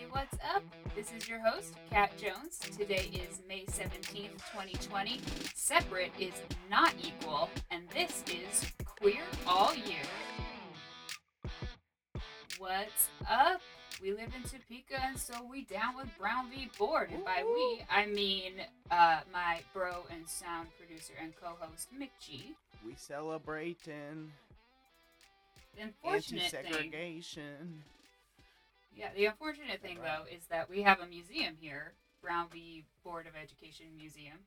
Hey, what's up? This is your host, Cat Jones. Today is May 17th, 2020. Separate is not equal, and this is Queer All Year. What's up? We live in Topeka, and so we down with Brown v. Board. And by we, I mean uh, my bro and sound producer and co-host, Mick G. We celebrating The unfortunate thing anti-segregation. Yeah, the unfortunate thing though is that we have a museum here, Brown v. Board of Education Museum,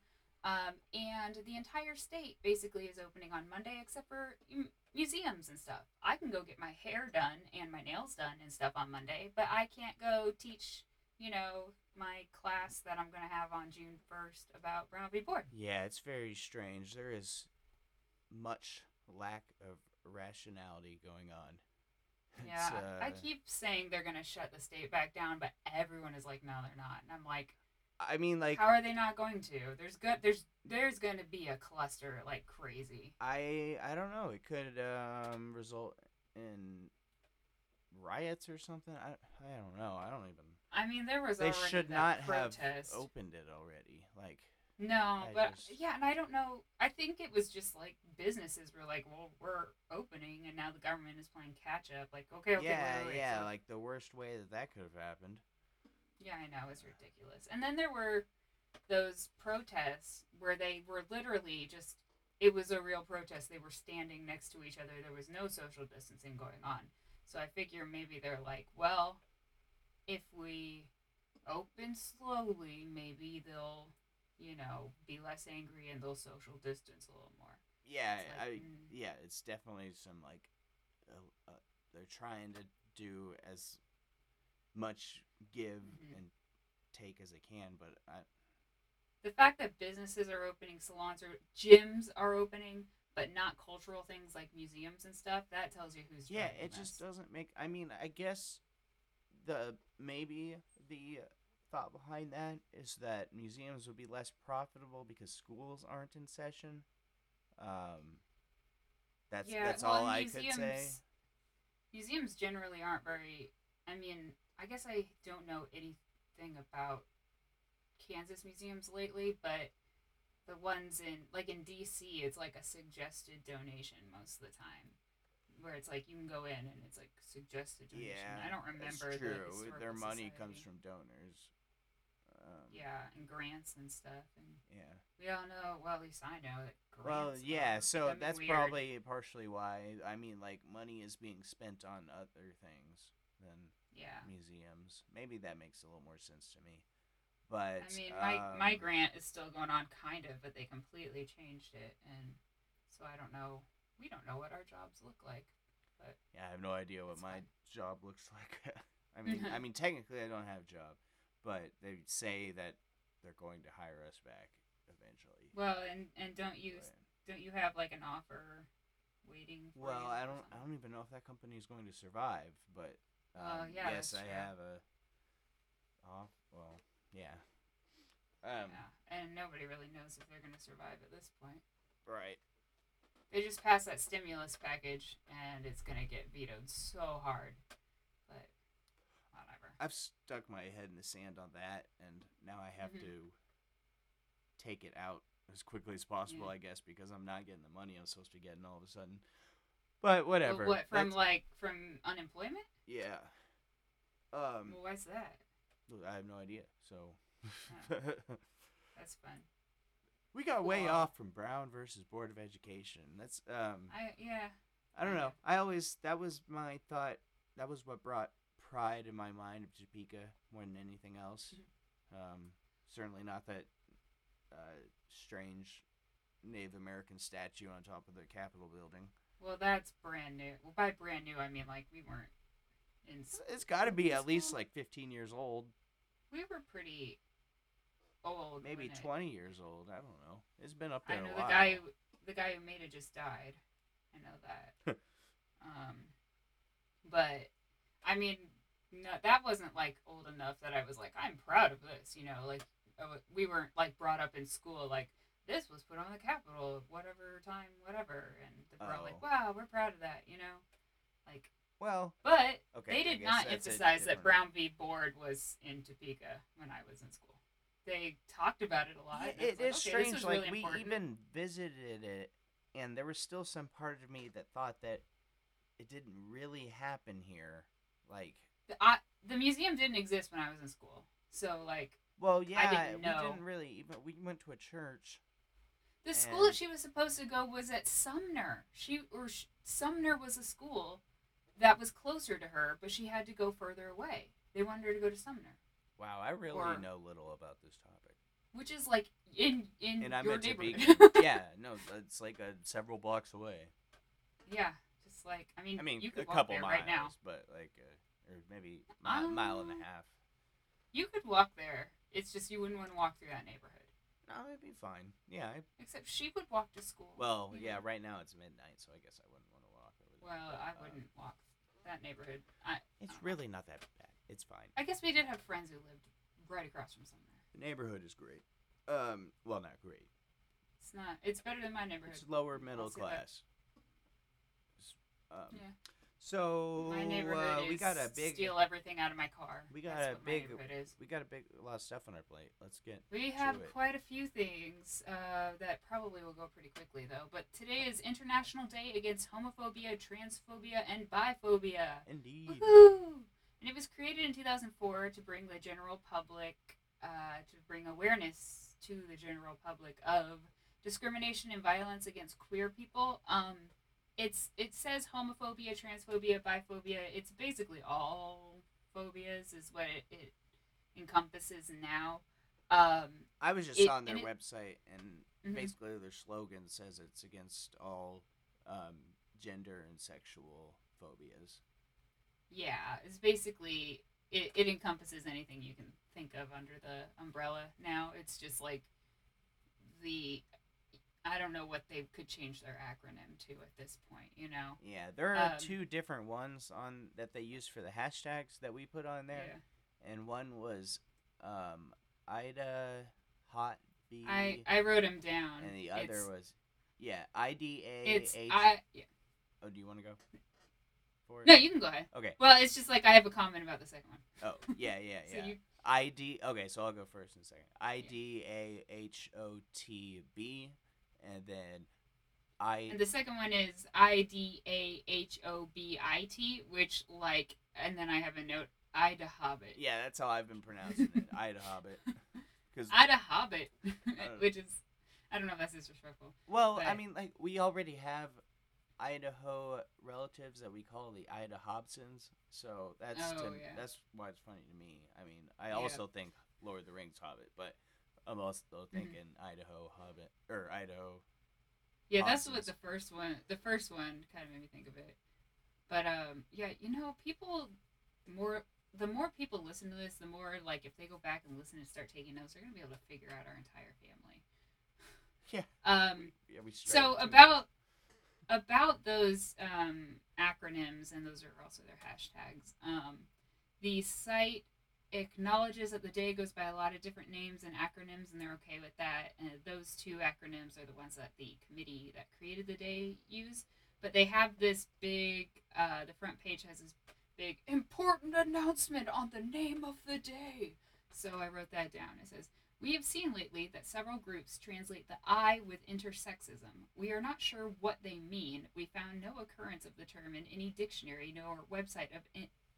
um, and the entire state basically is opening on Monday except for m- museums and stuff. I can go get my hair done and my nails done and stuff on Monday, but I can't go teach, you know, my class that I'm gonna have on June first about Brown v. Board. Yeah, it's very strange. There is much lack of rationality going on. Yeah, It's, I uh, keep saying they're gonna shut the state back down, but everyone is like, no, they're not, and I'm like. I mean, like, How are they not going to? There's good. there's there's going to be a cluster like crazy. I I don't know. It could um result in riots or something. I I don't know. I don't even. I mean, there was They should not protest. have opened it already. Like, No, I but just- yeah, and I don't know. I think it was just like businesses were like, well, we're opening, and now the government is playing catch up. Like, okay, okay, yeah, wait, wait, wait, yeah. so- Like the worst way that that could have happened. Yeah, I know it's ridiculous. And then there were those protests where they were literally just it was a real protest. They were standing next to each other. There was no social distancing going on. So I figure maybe they're like, well, if we open slowly, maybe they'll, you know, be less angry and they'll social distance a little more. Yeah, It's I mm. yeah, it's definitely some like, uh, uh, they're trying to do as much give Mhm. and take as they can, but I, The fact that businesses are opening, salons or gyms are opening, but not cultural things like museums and stuff, that tells you who's yeah, it just doesn't make. I mean, I guess the maybe the thought behind that is that museums would be less profitable because schools aren't in session. Um, that's that's well, all I could say. museums- generally aren't very. I mean, I guess I don't know anything about Kansas museums lately, but the ones in like in DC, it's like a suggested donation most of the time, where it's like you can go in and it's like suggested donation. Yeah, I don't remember. That's true. The Their money comes from donors. Um, Yeah, and grants and stuff, and Yeah. we all know. Well, at least I know that. Well, yeah, so that's weird. probably partially why. I mean, like, money is being spent on other things than yeah. museums. Maybe that makes a little more sense to me. But I mean, my my um, grant is still going on, kind of, but they completely changed it, and so I don't know. We don't know what our jobs look like. But yeah, I have no idea what my job looks like. I mean, I mean, technically, I don't have a job, but they say that they're going to hire us back eventually. Well, and and don't you But- don't you have like an offer waiting? For well, you I don't. I don't even know if that company is going to survive. But um, Oh, yeah, yes, I true. have a off. Well, yeah. Um, yeah, and nobody really knows if they're going to survive at this point. Right. They just passed that stimulus package, and it's going to get vetoed so hard. I've stuck my head in the sand on that, and now I have Mhm. to take it out as quickly as possible, Yeah. I guess, because I'm not getting the money I'm supposed to be getting all of a sudden. But whatever. What from That's- like from unemployment? yeah. Um, Well, why's that? I have no idea. So That's fun. we got way off from Brown versus Board of Education. That's um, I yeah. I don't know. I always that was my thought. That was what brought pride in my mind of Topeka more than anything else. Mm-hmm. Um, certainly not that uh, strange Native American statue on top of the Capitol building. Well, that's brand new. Well, by brand new, I mean like we weren't in. It's, got to be at least like 15 years old, We were pretty old. maybe when it- 20 years old. I don't know. It's been up there I a know the while. guy. The guy who made it just died. I know that. um, but I mean, no, that wasn't like old enough that I was like, I'm proud of this. You know, like uh, we weren't like brought up in school like this was put on the Capitol, whatever time, whatever, and we're all like, Oh. wow, we're proud of that. You know, like Well, But okay. they did not emphasize that Brown v. Board was in Topeka when I was in school. They talked about it a lot. Yeah, and I was it is okay, strange. Like really we important. even visited it, and there was still some part of me that thought that it didn't really happen here. Like, I, the museum didn't exist when I was in school, so like well, yeah, didn't we didn't really even. We went to a church. the school that she was supposed to go was at Sumner. She or sh Sumner was a school that was closer to her, but she had to go further away. They wanted her to go to Sumner, Wow, I really Or- know little about this topic. which is like in in And I'm your neighborhood. yeah, no, it's like a several blocks away. yeah, just like I mean, I mean, you could a walk couple there miles, right now. but like, uh, or maybe mile, mile and Um, a half. You could walk there. It's just you wouldn't want to walk through that neighborhood. No, it'd be fine. Yeah. I, Except she would walk to school. well, yeah. know? Right now it's midnight, so I guess I wouldn't want to walk over there. Well, but, I uh, wouldn't walk that neighborhood. I It's really not that bad. It's fine. I guess we did have friends who lived right across from somewhere. The neighborhood is great. Um, well, not great. It's not. It's better than my neighborhood. It's lower middle class. Um, Yeah. So My neighborhood uh, we got a big steal everything out of my car. we got That's a big- we got a big a lot of stuff on our plate. Let's get We have it. quite a few things uh, that probably will go pretty quickly though. But today is International Day against homophobia, transphobia, and biphobia. indeed. Woohoo! And it was created in 2004 to bring the general public, uh, to bring awareness to the general public of discrimination and violence against queer people. Um, it's it says homophobia, transphobia, biphobia. It's basically all phobias is what it, it encompasses now. Um, I was just It- on their and it- website, and mhm. basically their slogan says it's against all um, gender and sexual phobias. yeah, it's basically it, it encompasses anything you can think of under the umbrella now. It's just like the I don't know what they could change their acronym to at this point, you know. Yeah, there are Um, two different ones on that they use for the hashtags that we put on there, Yeah. and one was um, Ida Hot B, I I wrote them down. and the other it's, was yeah I D A it's H. I yeah. Oh, do you want to go? For it? No, you can go ahead. Okay. Well, it's just like I have a comment about the second one. Oh, yeah, yeah, So yeah. you I D. Okay, so I'll go first in a second. I D A H O T B, and then I. and the second one is I D A H O B I T, which like and then I have a note Ida Hobbit. Yeah, that's how I've been pronouncing it. Ida Hobbit. Because Ida Hobbit, which is I don't know if that's disrespectful. well, I mean, like we already have Idaho relatives that we call the Ida Hobsons, so that's Oh, to, yeah. that's why it's funny to me. I mean, I Yeah. also think Lord of the Rings Hobbit, but I'm also Mm-hmm. thinking Idaho Hobbit or Idaho. Yeah, that's what the first one. The first one kind of made me think of it. But um, yeah, you know, people more. The more people listen to this, the more like if they go back and listen and start taking notes, they're gonna be able to figure out our entire family. Yeah. Um. Yeah, we So about about those um, acronyms, and those are also their hashtags. Um, the site acknowledges that the day goes by a lot of different names and acronyms, and they're okay with that. And those two acronyms are the ones that the committee that created the day use. But they have this big. Uh, the front page has this big important announcement on the name of the day. So I wrote that down. It says. We have seen lately that several groups translate the I with intersexism. We are not sure what they mean. We found no occurrence of the term in any dictionary nor website of,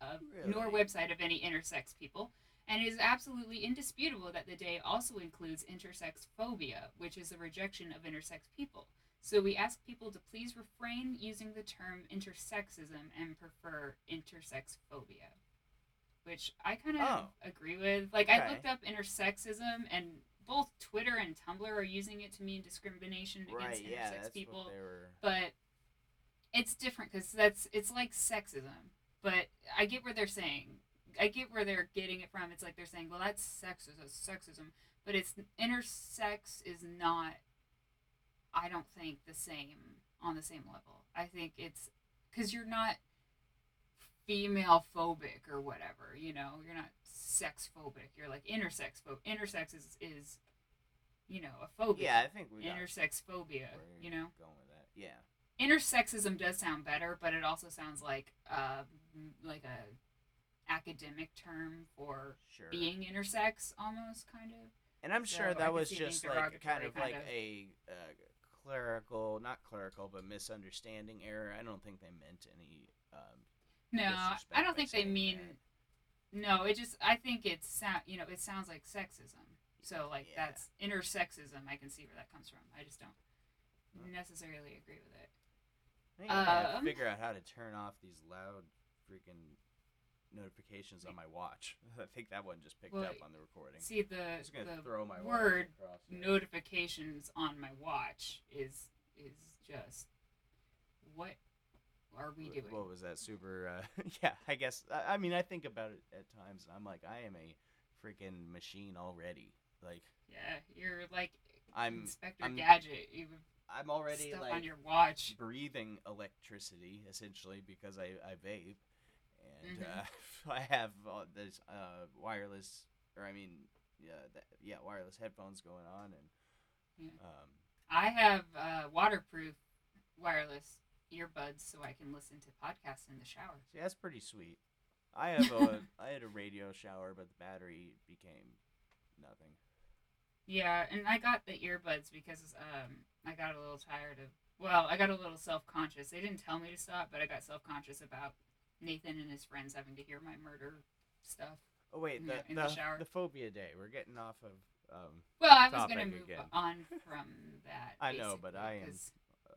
in, of nor website of any intersex people. And it is absolutely indisputable that the day also includes intersex phobia, which is a rejection of intersex people. So we ask people to please refrain using the term intersexism and prefer intersex phobia. Which I kind of Oh. agree with. Like, I looked up intersexism, and both Twitter and Tumblr are using it to mean discrimination right, against yeah, intersex that's people were. but it's different because that's it's like sexism but i get where they're saying i get where they're getting it from. It's like they're saying well that's sexism sexism. But it's intersex is not i don't think the same on the same level. I think it's because you're not female phobic or whatever you know? You're not sex phobic. You're like intersex phobic intersex is is you know a phobia Yeah, I think we intersex phobia you know? going with that. Yeah. Intersexism does sound better, but it also sounds like uh, like a academic term for Sure. being intersex, almost kind of. And I'm So sure that was see it being just like kind of like kind of. a uh, clerical, not clerical, but misunderstanding error. I don't think they meant any. Um, No, I don't think they mean. No, it just I think it's sound you know it sounds like sexism. So like Yeah. that's intersexism. I can see where that comes from. I just don't necessarily agree with it. I think I gotta Um, figure out how to turn off these loud freaking notifications on my watch. I think that one just picked Well, up on the recording. See the the throw my word notifications on my watch is is just what are we doing? What was that? Super. Uh, yeah, I guess. I, I mean, I think about it at times, and I'm like, I am a freaking machine already. Like, yeah, you're like I'm. Inspector I'm- Gadget. You have I'm already stuff like on your watch. breathing electricity essentially because I, I vape, and Mhm. uh, I have uh, this uh, wireless, or I mean, yeah, that, yeah, wireless headphones going on, and Yeah. um, I have uh, waterproof wireless earbuds so I can listen to podcasts in the shower. see, that's pretty sweet. I have a I had a radio shower, but the battery became nothing. Yeah, and I got the earbuds because um, I got a little tired of. Well, I got a little self conscious. They didn't tell me to stop, but I got self conscious about Nathan and his friends having to hear my murder stuff. Oh wait, the the, the shower. the phobia day. We're getting off of. Um, Well, I was gonna move again. on from that. I know, but I am-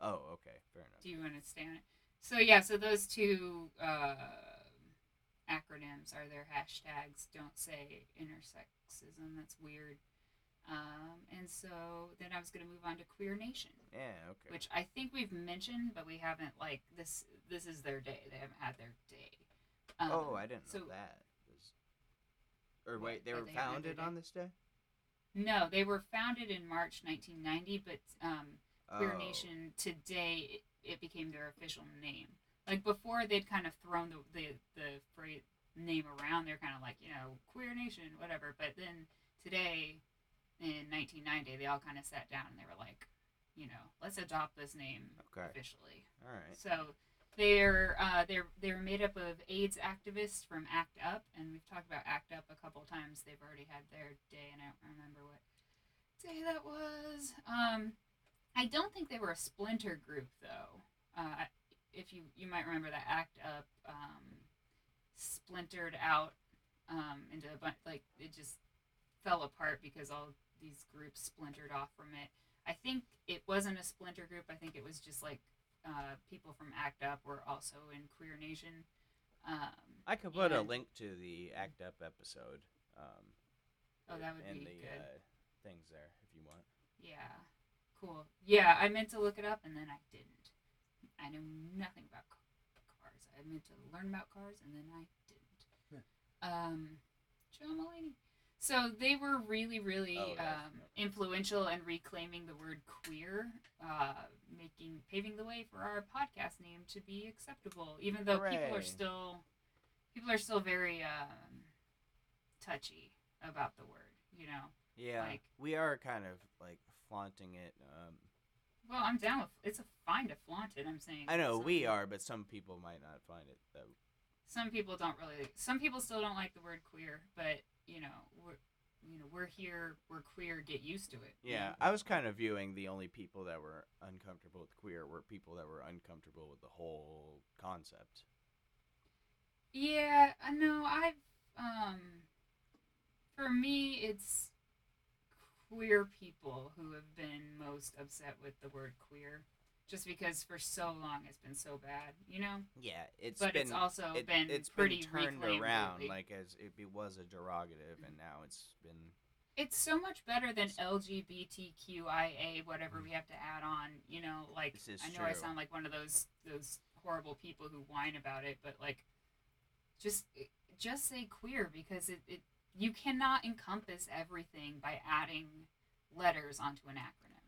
oh, okay, fair enough. Do you understand it? So yeah, so those two uh, acronyms are their hashtags. Don't say intersexism. That's weird. Um, and so then I was gonna move on to Queer Nation, Yeah, okay. which I think we've mentioned, but we haven't like this. This is their day. They haven't had their day. Um, oh, I didn't know that. Was- Or wait, they were they founded on this day. No, they were founded in March 1990, but um, Queer Oh. Nation today it, it became their official name. Like before, they'd kind of thrown the the the phrase name around. They're kind of like you know Queer Nation, whatever. But then today, in 1990, they all kind of sat down and they were like, you know, let's adopt this name Okay. officially. All right. So they're uh, they're they're made up of AIDS activists from ACT UP, and we've talked about ACT UP a couple times. They've already had their day, and I don't remember what day that was. Um, I don't think they were a splinter group though. Uh, if you you might remember that ACT UP um, splintered out um, into a bunch like it just fell apart because all these groups splintered off from it. I think it wasn't a splinter group. I think it was just like uh, people from ACT UP were also in Queer Nation. Um, I could put a link to the Act Up episode. Um, Oh, that would in be the good. Uh, things there if you want. Yeah, cool. Yeah, I meant to look it up and then I didn't. I know nothing about cars. I meant to learn about cars and then I didn't. Um, John Mulaney. So they were really, really Oh, yeah, um, yeah. influential in reclaiming the word queer, uh, making paving the way for our podcast name to be acceptable. Even though people are still people are still very um, touchy about the word. You know. Yeah, Like- we are kind of like flaunting it. Um, Well, I'm down with it's a fine to flaunt it. I'm saying. I know we people- are, but some people might not find it. though. Some people don't really. Some people still don't like the word queer, but you know, we're you know we're here. We're queer. Get used to it. yeah. I was kind of viewing the only people that were uncomfortable with queer were people that were uncomfortable with the whole concept. Yeah, I know. I've um, for me, it's queer people who have been most upset with the word queer, just because for so long it's been so bad. You know, Yeah, it's but been it's also it, been it's pretty been turned around lately. like as it was a derogative, and now it's been it's so much better than LGBTQIA, whatever mm-hmm. we have to add on. You know, like I know I sound like one of those those horrible people who whine about it, but like, just eh, just say queer because it, it you cannot encompass everything by adding letters onto an acronym.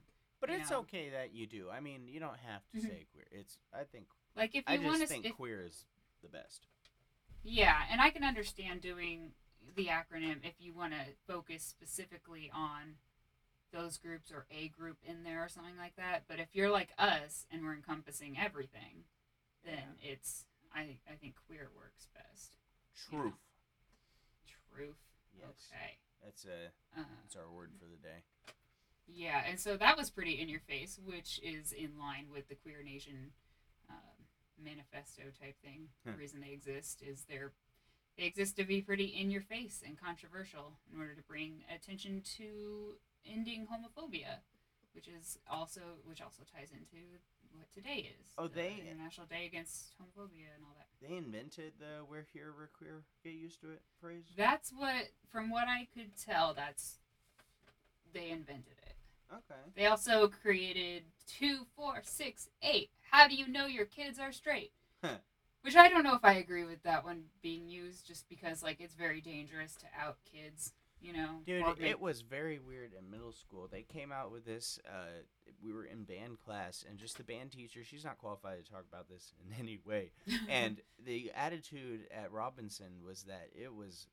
But you it's know. okay that you do. I mean, you don't have to Mhm. say queer. It's I think Like if I you want just to, think if, queer is the best. yeah, and I can understand doing the acronym if you want to focus specifically on those groups or a group in there or something like that. But if you're like us and we're encompassing everything, then it's I I think queer works best. Truth. Truth. Yes. Okay. That's a Uh, that's our word for the day. Yeah, and so that was pretty in your face, which is in line with the Queer Nation um, manifesto type thing. The reason they exist is they're they exist to be pretty in your face and controversial in order to bring attention to ending homophobia, which is also which also ties into what today is. Oh, the they- International Day Against Homophobia and all that. They invented the "We're here, we're queer, get used to it" phrase. That's what, from what I could tell, that's they invented it. Okay. They also created two, four, six, eight. How do you know your kids are straight? Huh. Which I don't know if I agree with that one being used, just because like it's very dangerous to out kids. You know, Dude, or it was very weird in middle school. They came out with this. Uh, we were in band class, and just the band teacher, she's not qualified to talk about this in any way. And the attitude at Robinson was that it was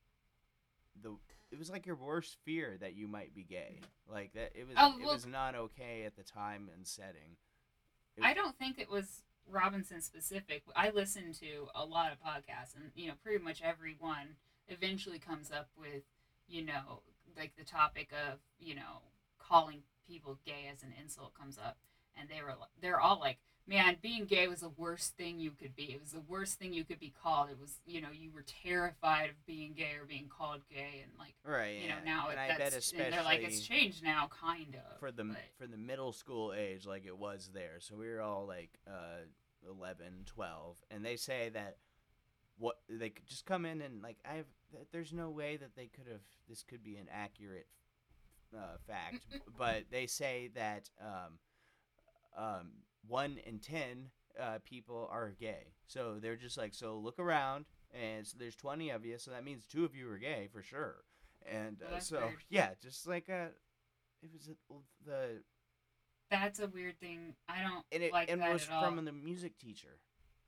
the it was like your worst fear that you might be gay. Like that it was Oh, it was not okay at the time and setting. I don't think it was Robinson specific. I listen to a lot of podcasts, and you know, pretty much every one eventually comes up with, you know, like the topic of you know calling people gay as an insult comes up, and they were they're all like, man, being gay was the worst thing you could be. It was the worst thing you could be called. It was you know you were terrified of being gay or being called gay, and like Right. you know yeah. now and it, I that's bet especially they're like it's changed now, kind of for the but- for the middle school age like it was there so we were all like uh 11 12 and they say that what they could just come in and like i have there's no way that they could have this could be an accurate uh, fact but they say that um um 1 in 10 uh, people are gay so they're just like so look around and so there's 20 of you so that means two of you are gay for sure and uh, so weird. yeah just like uh it was a, the that's a weird thing. I don't and it like and that was at all. from the music teacher.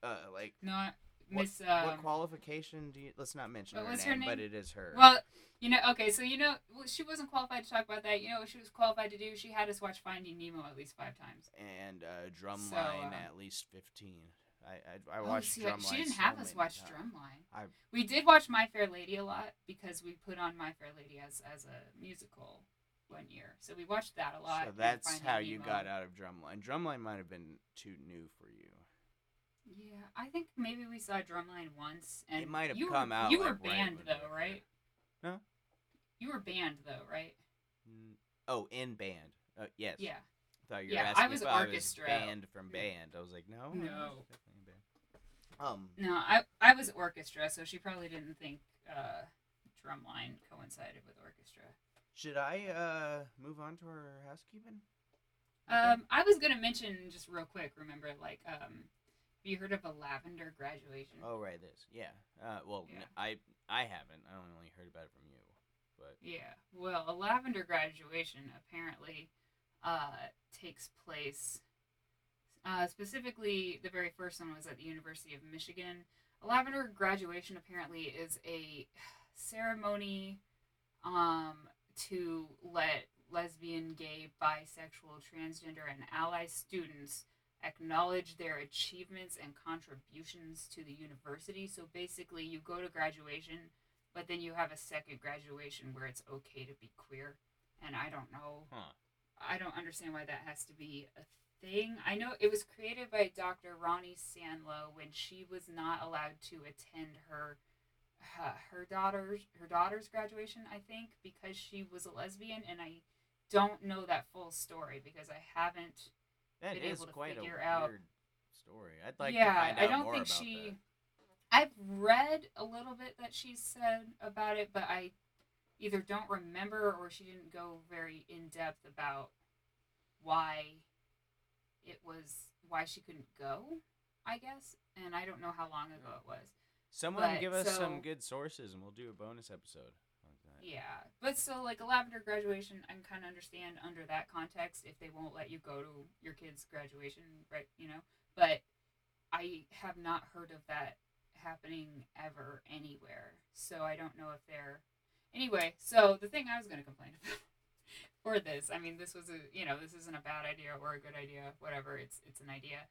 Uh, like Not Miss. Um, what qualification do you? Let's not mention what her, name, her but it is her. well, you know, okay, so you know, well, she wasn't qualified to talk about that. You know, what she was qualified to do. She had us watch Finding Nemo at least five times. and uh, drumline So, uh, at least fifteen. I I, I Oh, watched see, drumline. she didn't so have us watch times. Drumline. I- We did watch My Fair Lady a lot because we put on My Fair Lady as as a musical one year. So we watched that a lot. So that's how you got out of drumline. Drumline might have been too new for you. Yeah, I think maybe we saw Drumline once, and It might have you come were, out, You like, were right banned when though, right? No. You were banned though, right? Mm, Oh, in band. Uh, yes. Yeah. I thought you were Yeah, I asking was if I orchestra. was banned from band. I was like, no. No. was definitely in band. Um. No, I I was orchestra, so she probably didn't think uh, drumline coincided with orchestra. Should I uh move on to our housekeeping? Um, I was gonna mention just real quick. Remember, like, um, have you heard of a lavender graduation? Oh right, this. Yeah. Uh, well, Yeah. I I haven't. I only heard about it from you. But Yeah. Well, a lavender graduation apparently uh, takes place. Uh, specifically, the very first one was at the University of Michigan. A lavender graduation apparently is a ceremony um, to let lesbian, gay, bisexual, transgender, and ally students acknowledge their achievements and contributions to the university. So basically, you go to graduation, but then you have a second graduation where it's okay to be queer. And I don't know. Huh. I don't understand why that has to be a thing. I know it was created by Dr. Ronni Sanlo when she was not allowed to attend her her, her daughter's her daughter's graduation, I think, because she was a lesbian and I don't know that full story because I haven't that been is able to quite a figure out- weird story. I'd like yeah, to find out I don't think she. that. I've read a little bit that she said about it, but I either don't remember or she didn't go very in depth about why it was why she couldn't go. I guess, and I don't know how long ago it was. Someone but give us so- some good sources, and we'll do a bonus episode. Yeah, but so like a lavender graduation, I can kind of understand under that context if they won't let you go to your kid's graduation, right? You know, but I have not heard of that happening ever anywhere, so I don't know if they're. Anyway, so the thing I was to complain about for this. I mean, this was a you know this isn't a bad idea or a good idea, whatever. It's it's an idea.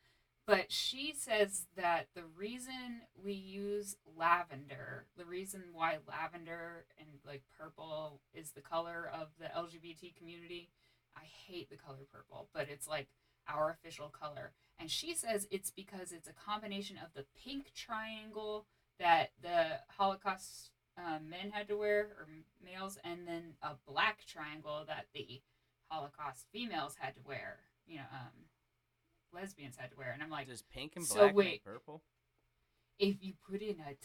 But she says that the reason we use lavender, the reason why lavender and like purple is the color of the LGBT community, I hate the color purple, but it's like our official color. And she says it's because it's a combination of the pink triangle that the Holocaust uh, men had to wear, or males, and then a black triangle that the Holocaust females had to wear. You know, um, lesbians had to wear. And I'm like, Does pink and so black wait. make purple? if you put in a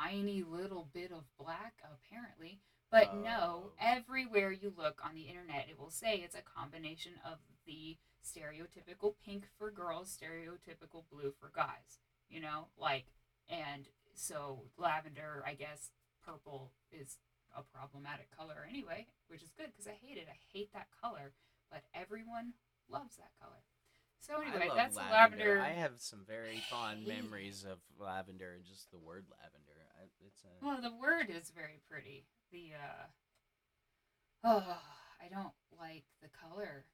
tiny little bit of black, apparently. But no, Oh. everywhere you look on the internet, it will say it's a combination of the stereotypical pink for girls, stereotypical blue for guys. You know, like, and so lavender, I guess, purple is a problematic color anyway, which is good because I hate it. I hate that color, but everyone loves that color. So anyway, that's lavender. lavender. I have some very fond memories of lavender and just the word lavender. I, it's a, Well, the word is very pretty. The uh oh, I don't like the color.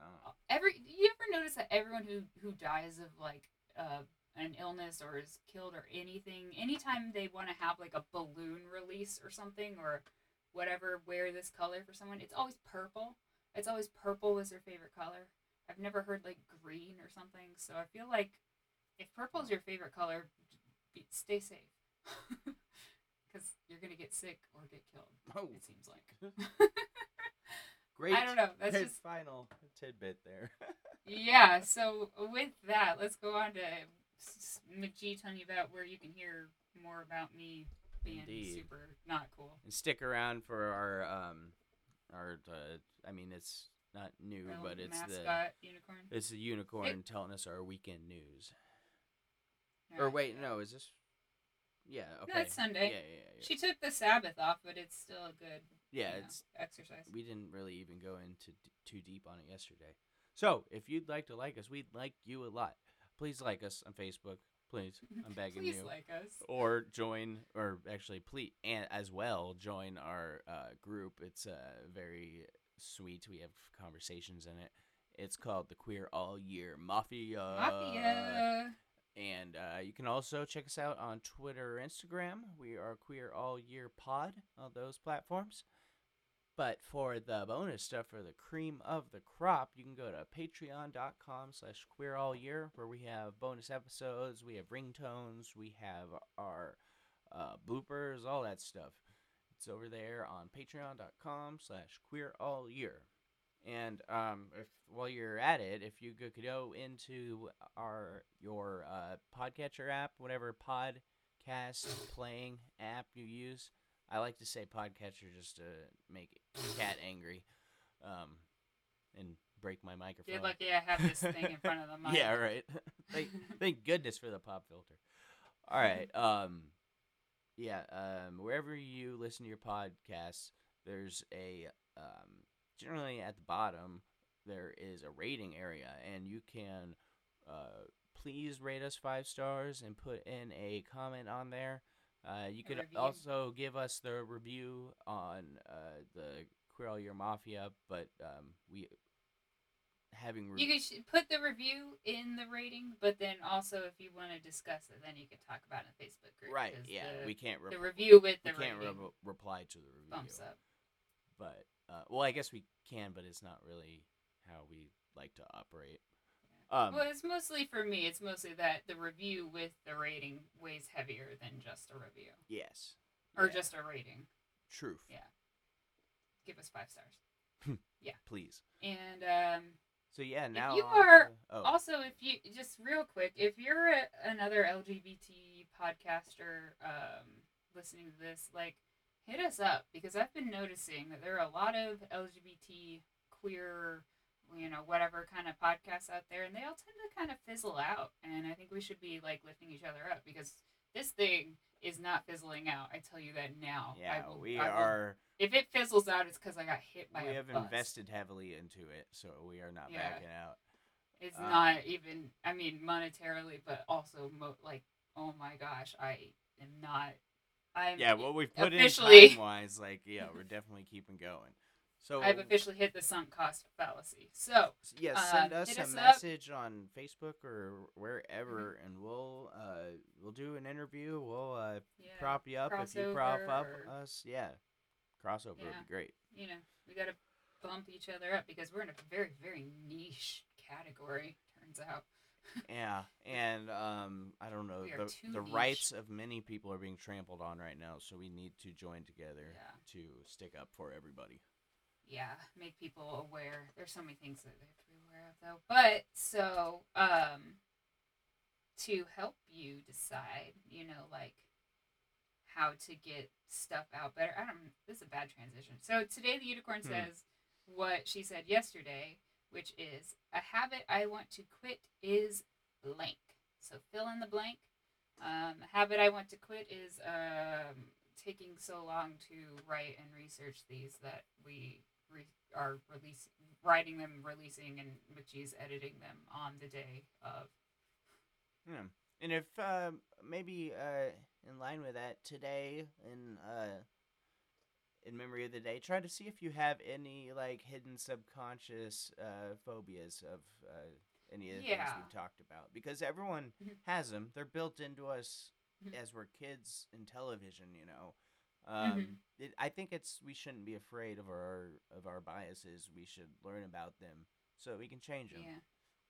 oh. Every you ever notice that everyone who who dies of like uh an illness or is killed or anything, anytime they want to have like a balloon release or something or whatever, wear this color for someone, it's always purple. It's always purple was their favorite color. I've never heard like green or something. So I feel like if purple is your favorite color, be, stay safe. Because you're going to get sick or get killed, Oh, it seems like. great. I don't know. That's just final tidbit there. yeah. So with that, let's go on to McG telling you about where you can hear more about me being Indeed. super not cool. and stick around for our um our uh, I mean it's not new, but it's the unicorn. it's the unicorn telling us our weekend news. Or Alright. wait, no, is this? Yeah. Okay. No, it's Sunday. Yeah, yeah, yeah. She took the Sabbath off, but it's still a good yeah, you know, it's exercise. we didn't really even go into d- too deep on it yesterday. So, if you'd like to like us, we'd like you a lot. Please like us on Facebook. Please, I'm begging Please you. Please like us. or join, or actually, please, and as well join our uh, group. It's uh, very sweet. We have conversations in it. It's called the Queer All Year Mafia. Mafia. And uh, you can also check us out on Twitter or Instagram. We are Queer All Year Pod on those platforms. But for the bonus stuff, for the cream of the crop, you can go to patreon.com slash queer all year, where we have bonus episodes, we have ringtones, we have our uh, bloopers, all that stuff. It's over there on patreon.com slash queer all year. And um, if while you're at it, if you could go into our your uh, podcatcher app, whatever podcast playing app you use, I like to say podcatcher just to make cat angry, um, and break my microphone. You're lucky I have this thing in front of the mic. yeah, right. thank, thank goodness for the pop filter. All right. Um, yeah. Um, wherever you listen to your podcasts, there's a um, generally at the bottom there is a rating area, and you can uh, please rate us five stars and put in a comment on there. Uh, you could review. also give us the review on uh, the Queer All Year Mafia, but um, we having re- You could sh- put the review in the rating, but then also if you want to discuss it, then you can talk about it in the Facebook group. Right? Yeah, the, we can't the review with we the can't rating re- reply to the review. bumps up. But uh, well, I guess we can, but it's not really how we like to operate. Um, well, it's mostly for me. It's mostly that the review with the rating weighs heavier than just a review yes, or Yeah. just a rating. truth. Yeah. Give us five stars. Yeah. Please. And um, So yeah, now you are oh, Also, if you just real quick, if you're a, another LGBT podcaster um, listening to this, like hit us up because I've been noticing that there are a lot of LGBT queer, you know, whatever kind of podcasts out there, and they all tend to kind of fizzle out. And I think we should be like lifting each other up because this thing is not fizzling out. I tell you that now. yeah, I will, we are. If it fizzles out, it's because I got hit by We have bus. invested heavily into it, so we are not Yeah. backing out. It's Um, not even. I mean, monetarily, but also mo- like, oh my gosh, I am not. I'm Yeah, what we've put officially- in time wise, like yeah, we're definitely keeping going. So I've officially hit the sunk cost fallacy. So yeah, uh, send us a us up. message on Facebook or wherever, Mm-hmm. and we'll uh we'll do an interview. We'll uh yeah, prop you up if you prop up or- us. Yeah, crossover would be great. you know, we got to bump each other up because we're in a very, very niche category. Turns out. yeah, and um, I don't know the the niche. rights of many people are being trampled on right now, so we need to join together Yeah. to stick up for everybody. Yeah, make people aware. There's so many things that they have to be aware of, though. But so, um, to help you decide, you know, like how to get stuff out better. I don't. This is a bad transition. So today, the unicorn Hmm. says what she said yesterday, which is a habit I want to quit is blank. So fill in the blank. Um, a habit I want to quit is um, taking so long to write and research these that we re- are release writing them, releasing, and Michi's editing them on the day of. Yeah. And if uh, maybe uh, in line with that today, in uh, in memory of the day, try to see if you have any like hidden subconscious uh, phobias of uh, any of the things we've talked about, because everyone Mhm. has them. They're built into us Mhm. as we're kids in television. You know. Um, it, I think it's we shouldn't be afraid of our of our biases. We should learn about them so we can change them. Yeah.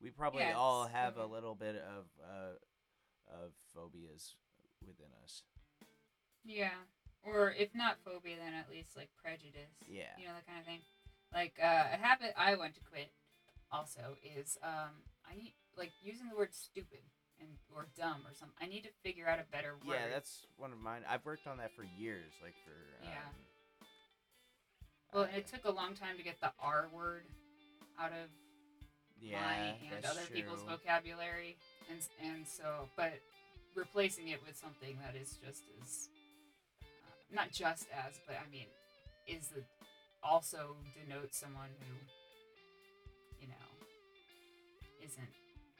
We probably all have a little bit of uh, of phobias within us. Yeah. Or if not phobia, then at least like prejudice. Yeah. You know, that kind of thing. Like uh, a habit I want to quit also is um, I like using the word stupid and or dumb or something. I need to figure out a better word. Yeah, that's one of mine. I've worked on that for years, like for. Um, Yeah. well, uh, it took a long time to get the R word out of yeah, my and other people's vocabulary, and and so, but replacing it with something that is just as, uh, not just as, but I mean, is the also denotes someone who, you know, isn't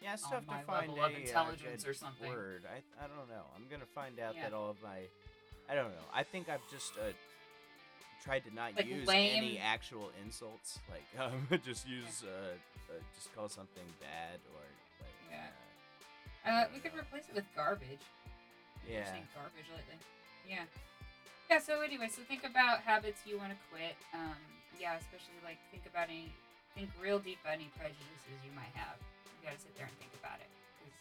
Yeah, on tough my to find a, uh, intelligence or something. word. I I don't know. I'm gonna find out Yeah. that all of my. I don't know. I think I've just uh, tried to not Like use lame? any actual insults. Like um, just use uh, uh, just call something bad or like. Yeah. Uh, Uh, we could replace it with garbage. Yeah. garbage lately. Yeah. Yeah. So anyway, so think about habits you want to quit. Um, yeah, especially like think about any, think real deep about any prejudices you might have. You got to sit there and think about it because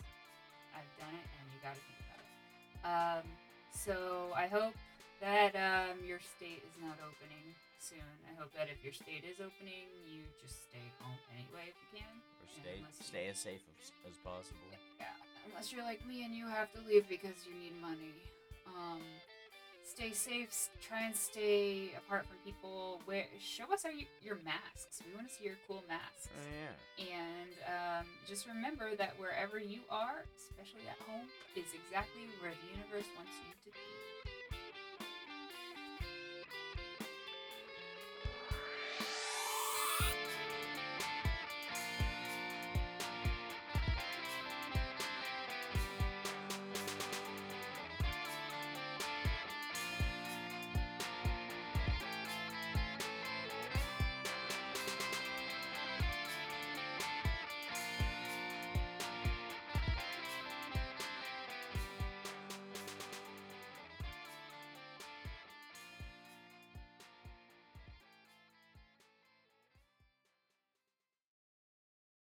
I've done it, and you got to think about it. Um, so I hope that um, your state is not opening soon. I hope that if your state is opening, you just stay home anyway if you can. Or Yeah, stay you- as safe as, as possible. Yeah, unless you're like me and you have to leave because you need money. Um, stay safe. Try and stay apart from people. Wear, show us our, your masks. We want to see your cool masks. Oh yeah. And um, just remember that wherever you are, especially at home, is exactly where the universe wants you to be.